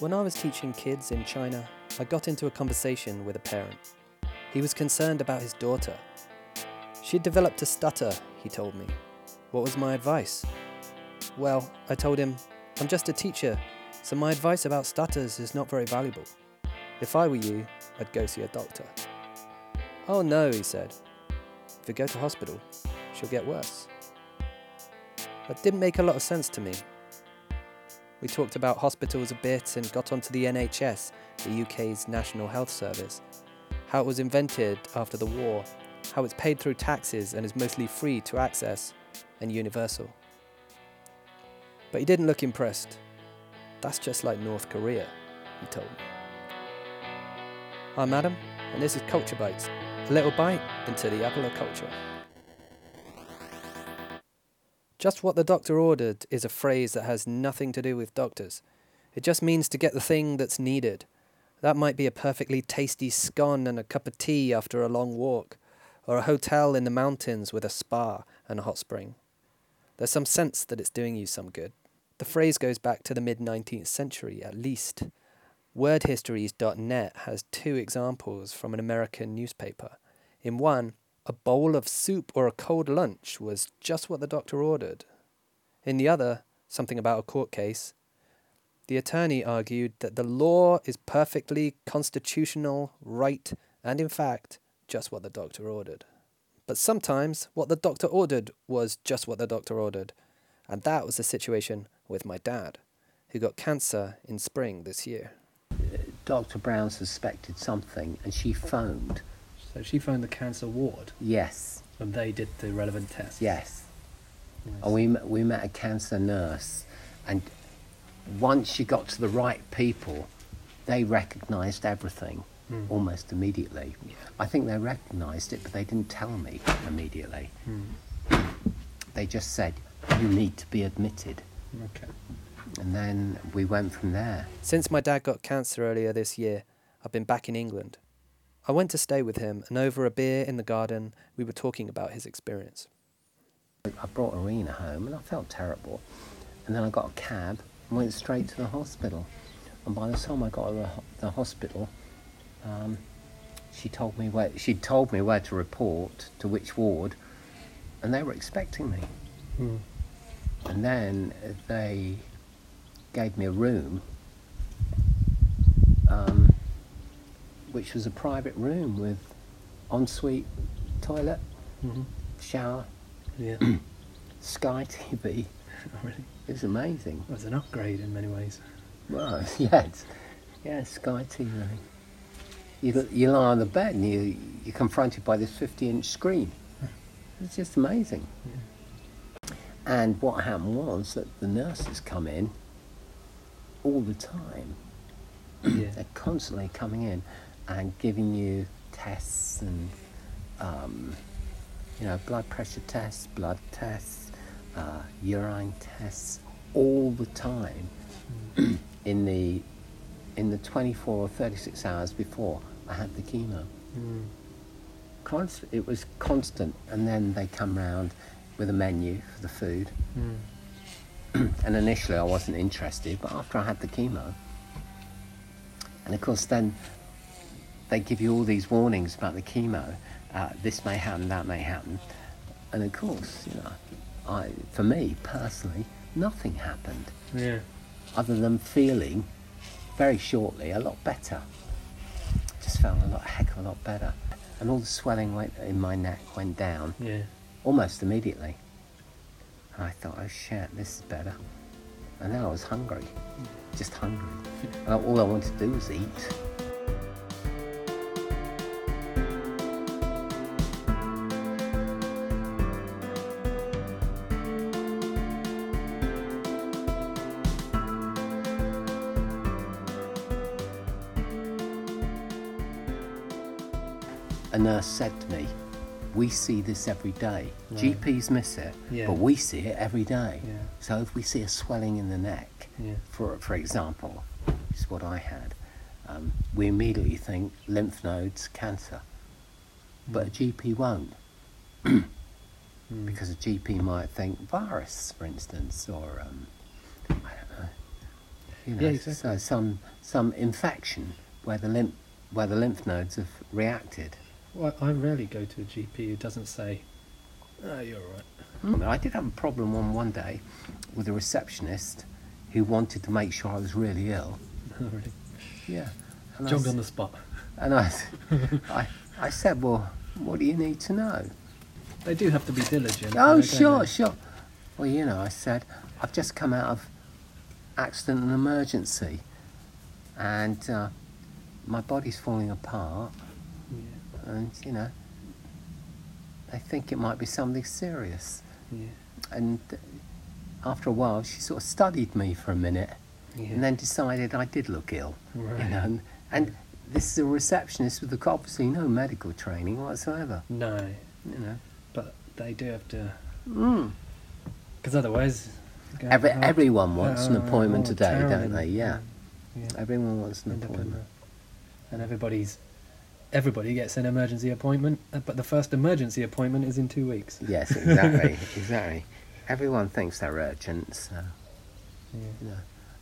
When I was teaching kids in China, I got into a conversation with a parent. He was concerned about his daughter. She had developed a stutter, he told me. What was my advice? Well, I told him, I'm just a teacher, so my advice about stutters is not very valuable. If I were you, I'd go see a doctor. Oh no, he said. If you go to hospital, she'll get worse. That didn't make a lot of sense to me. We talked about hospitals a bit and got onto the NHS, the UK's National Health Service, how it was invented after the war, how it's paid through taxes and is mostly free to access and universal. But he didn't look impressed. That's just like North Korea, he told me. I'm Adam, and this is Culture Bites, a little bite into the apple of culture. Just what the doctor ordered is a phrase that has nothing to do with doctors. It just means to get the thing that's needed. That might be a perfectly tasty scone and a cup of tea after a long walk, or a hotel in the mountains with a spa and a hot spring. There's some sense that it's doing you some good. The phrase goes back to the mid 19th century at least. WordHistories.net has two examples from an American newspaper. In one, a bowl of soup or a cold lunch was just what the doctor ordered. In the other, something about a court case, the attorney argued that the law is perfectly constitutional, right, and in fact, just what the doctor ordered. But sometimes what the doctor ordered was just what the doctor ordered. And that was the situation with my dad, who got cancer in spring this year. Dr. Brown suspected something and she phoned. So she phoned the cancer ward Yes, and they did the relevant tests. yes. And we, met- we met a cancer nurse, and once she got to the right people, they recognised everything Hmm. almost immediately. I think they recognised it, but they didn't tell me immediately. Hmm. They just said, You need to be admitted. Okay. And then we went from there. Since my dad got cancer earlier this year, I've been back in England. I went to stay with him, and over a beer in the garden, we were talking about his experience. I brought Arena home and I felt terrible. And then I got a cab and went straight to the hospital. And by the time I got to the, the hospital, um, she told me where she told me where to report to which ward, and they were expecting me. And then they gave me a room, um, which was a private room with ensuite toilet, Mm-hmm. shower, Yeah, Sky TV. really. It was amazing. It was an upgrade in many ways. Well, yeah, it's, yeah, Sky TV. You, you lie on the bed and you, you're confronted by this 50 inch screen. It's just amazing. And what happened was that the nurses come in all the time. Yeah. They're constantly coming in and giving you tests and, um, you know, blood pressure tests, blood tests, uh, urine tests, all the time in the in the 24 or 36 hours before I had the chemo. Mm. Const- it was constant, and then they come round with a menu for the food. Mm. and initially I wasn't interested, but after I had the chemo, and of course then they give you all these warnings about the chemo. Uh, this may happen, that may happen, and of course, you know, I, for me personally, nothing happened Yeah. other than feeling very shortly a lot better. Just felt a lot, heck of a lot better, and all the swelling went, in my neck went down Yeah. almost immediately. And I thought, oh shit, this is better. And then I was hungry, just hungry. And all I wanted to do was eat. A nurse said to me, we see this every day. Right. GPs miss it, Yeah. but we see it every day. Yeah. So if we see a swelling in the neck, Yeah. for for example, which is what I had, um, we immediately think lymph nodes, cancer. But a GP won't, Mm. because a GP might think virus, for instance, or um, I don't know. You know, Yeah, exactly. So some some infection where the lymph where the lymph nodes have reacted. Well, I rarely go to a GP who doesn't say, "Oh, you're all right." I did have a problem one one day with a receptionist who wanted to make sure I was really ill. really. Yeah. And I Jogged on the spot. And I, I, I said, well, what do you need to know? They do have to be diligent. Oh, sure, sure. Well, you know, I said, I've just come out of accident and emergency, and uh, my body's falling apart, and you know, they think it might be something serious. yeah, And after a while, she sort of studied me for a minute, yeah. and then decided I did look ill. right. You know, and, and this is a receptionist with obviously no medical training whatsoever. No, You know. but they do have to, Mm. because otherwise. Every, everyone wants an appointment out today, don't they? Yeah. yeah. Everyone wants an end appointment. and everybody's everybody gets an emergency appointment, uh, but the first emergency appointment is in two weeks. Yes, exactly, exactly. Everyone thinks they're urgent. So, Yeah. you know,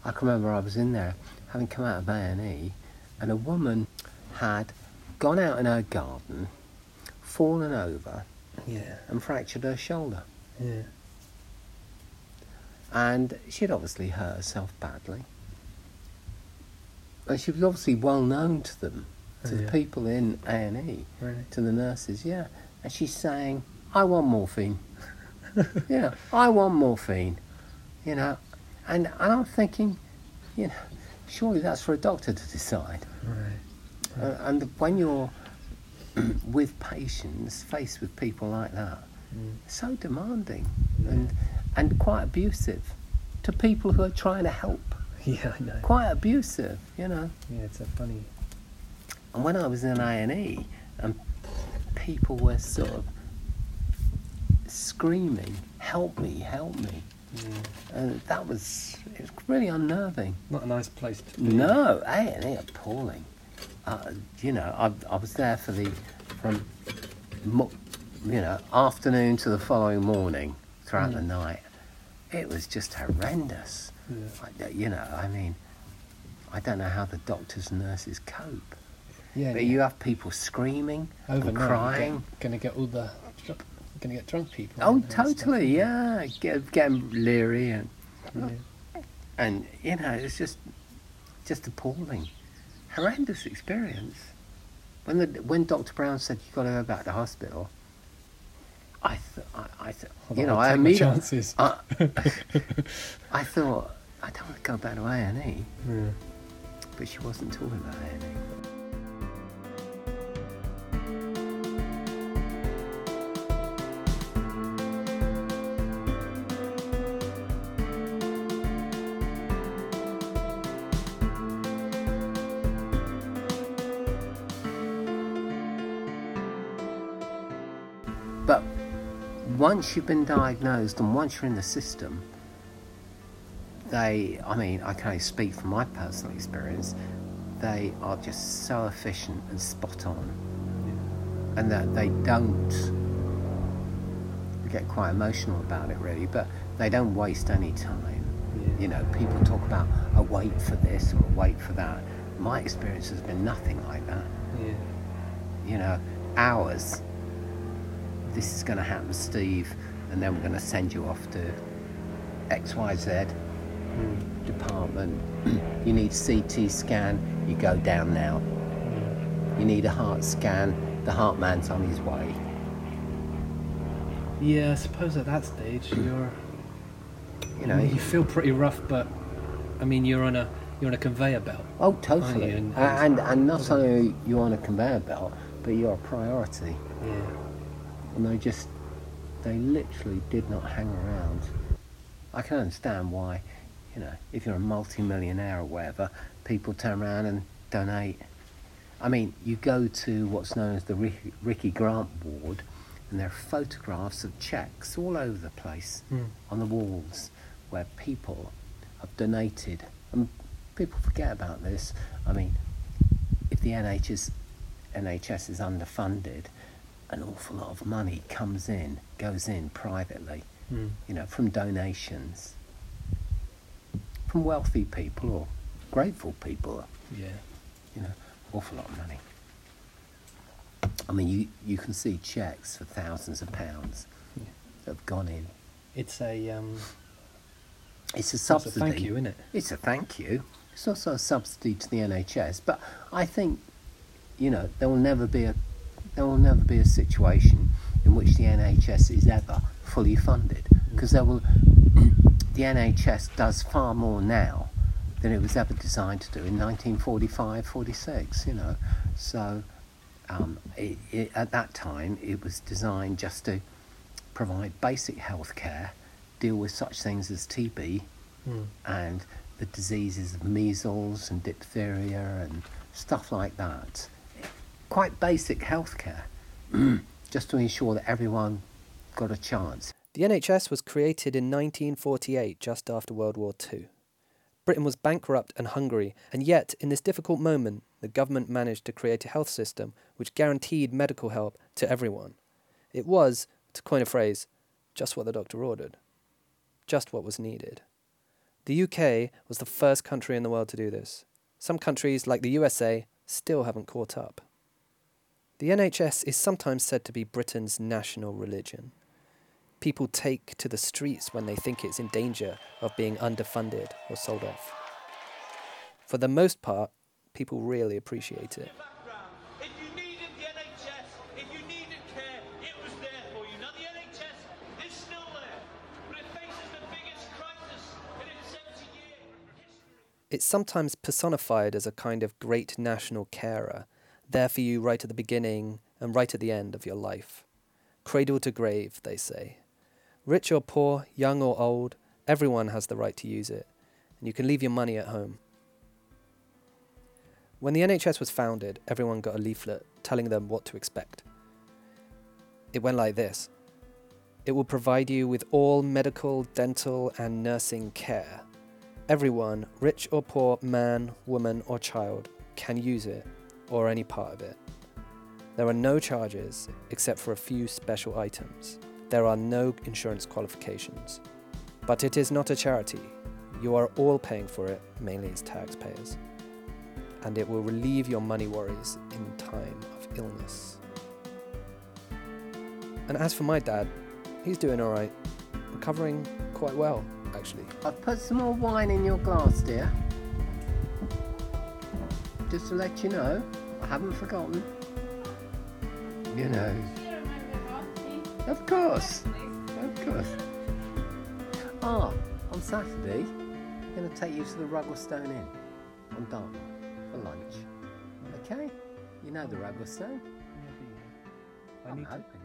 I can remember I was in there, having come out of A and E, and a woman had gone out in her garden, fallen over, Yeah. and fractured her shoulder. Yeah. And she'd obviously hurt herself badly. And she was obviously well known to them, to the yeah. people in A and E. Really. to the nurses, yeah. And she's saying, I want morphine. yeah, I want morphine. You know, and, and I'm thinking, you know, surely that's for a doctor to decide. Right. Uh, and when you're with patients, faced with people like that, Mm. so demanding Yeah. and, and quite abusive to people who are trying to help. Yeah, I know. Quite abusive, you know. Yeah, it's a funny. And when I was in A and E, people were sort of screaming, "Help me! Help me!" Yeah. and that was it was really unnerving. Not a nice place to be. No, A and E appalling. Uh, you know, I, I was there for the from you know afternoon to the following morning throughout the Mm. night. It was just horrendous. Yeah. I, you know, I mean, I don't know how the doctors and nurses cope. Yeah. But yeah. you have people screaming and Overnight, crying. Gonna get all the. Gonna get drunk people. Oh, and totally, yeah. Get, get 'em leery and Yeah. and you know it's just just appalling, horrendous experience. When the when Doctor Brown said you got to go back to hospital, I th- I, I th- you know my immediately chances. I, I thought I don't want to go back to A and E, but she wasn't talking about A and E. once you've been diagnosed and once you're in the system, they, I mean, I can only speak from my personal experience, they are just so efficient and spot on. And that they don't, get quite emotional about it really, but they don't waste any time. Yeah. You know, people talk about a wait for this or a wait for that. My experience has been nothing like that Yeah. you know, hours. This is going to happen, Steve, and then we're going to send you off to XYZ Mm. department. you need CT scan, you go down now. You need a heart scan, the heart man's on his way. Yeah, I suppose at that stage you're. You know, you feel pretty rough, but I mean you're on a you're on a conveyor belt. oh, totally. And- And, and, and not only you're on a conveyor belt, but you're a priority. Yeah. And they just they literally did not hang around. I can understand why, you know, if you're a multi-millionaire or whatever, people turn around and donate. I mean, you go to what's known as the Ricky, Grant ward, and there are photographs of checks all over the place Mm. on the walls where people have donated. And people forget about this. I mean, if the NHS, NHS is underfunded, an awful lot of money comes in, goes in privately, Mm. you know, from donations, from wealthy people or grateful people. Yeah. You know, awful lot of money. I mean, you, you can see checks for thousands of pounds Yeah. that have gone in. It's a um. It's a it's a subsidy. thank you, isn't it? It's a thank you. It's also a subsidy to the NHS. But I think, you know, there will never be a there will never be a situation in which the NHS is ever fully funded because there will the NHS does far more now than it was ever designed to do in 1945 46 you know so um, it, it, at that time it was designed just to provide basic health care deal with such things as TB Mm. and the diseases of measles and diphtheria and stuff like that. Quite basic healthcare, mm. just to ensure that everyone got a chance. The NHS was created in 1948, just after World War II. Britain was bankrupt and hungry, and yet, in this difficult moment, the government managed to create a health system which guaranteed medical help to everyone. It was, to coin a phrase, just what the doctor ordered, just what was needed. The UK was the first country in the world to do this. Some countries, like the USA, still haven't caught up. The NHS is sometimes said to be Britain's national religion. People take to the streets when they think it's in danger of being underfunded or sold off. For the most part, people really appreciate it. background. If you needed the NHS, if you needed care, it was there for you. Now the NHS is still there, but it faces the biggest crisis in its 70-year history. It's sometimes personified as a kind of great national carer, there for you right at the beginning and right at the end of your life. Cradle to grave, they say. Rich or poor, young or old, everyone has the right to use it, and you can leave your money at home. When the NHS was founded, everyone got a leaflet telling them what to expect. It went like this It will provide you with all medical, dental, and nursing care. Everyone, rich or poor, man, woman, or child, can use it, or any part of it. There are no charges except for a few special items. There are no insurance qualifications. But it is not a charity. You are all paying for it, mainly as taxpayers. And it will relieve your money worries in time of illness. And as for my dad, he's doing alright, recovering quite well, actually. I've put some more wine in your glass, dear. Just to let you know, I haven't forgotten. You know, of course, of course. Ah, on Saturday, I'm going to take you to the Rugglestone Inn on Dartmoor for lunch. Okay? You know the Rugglestone? I I'm need to.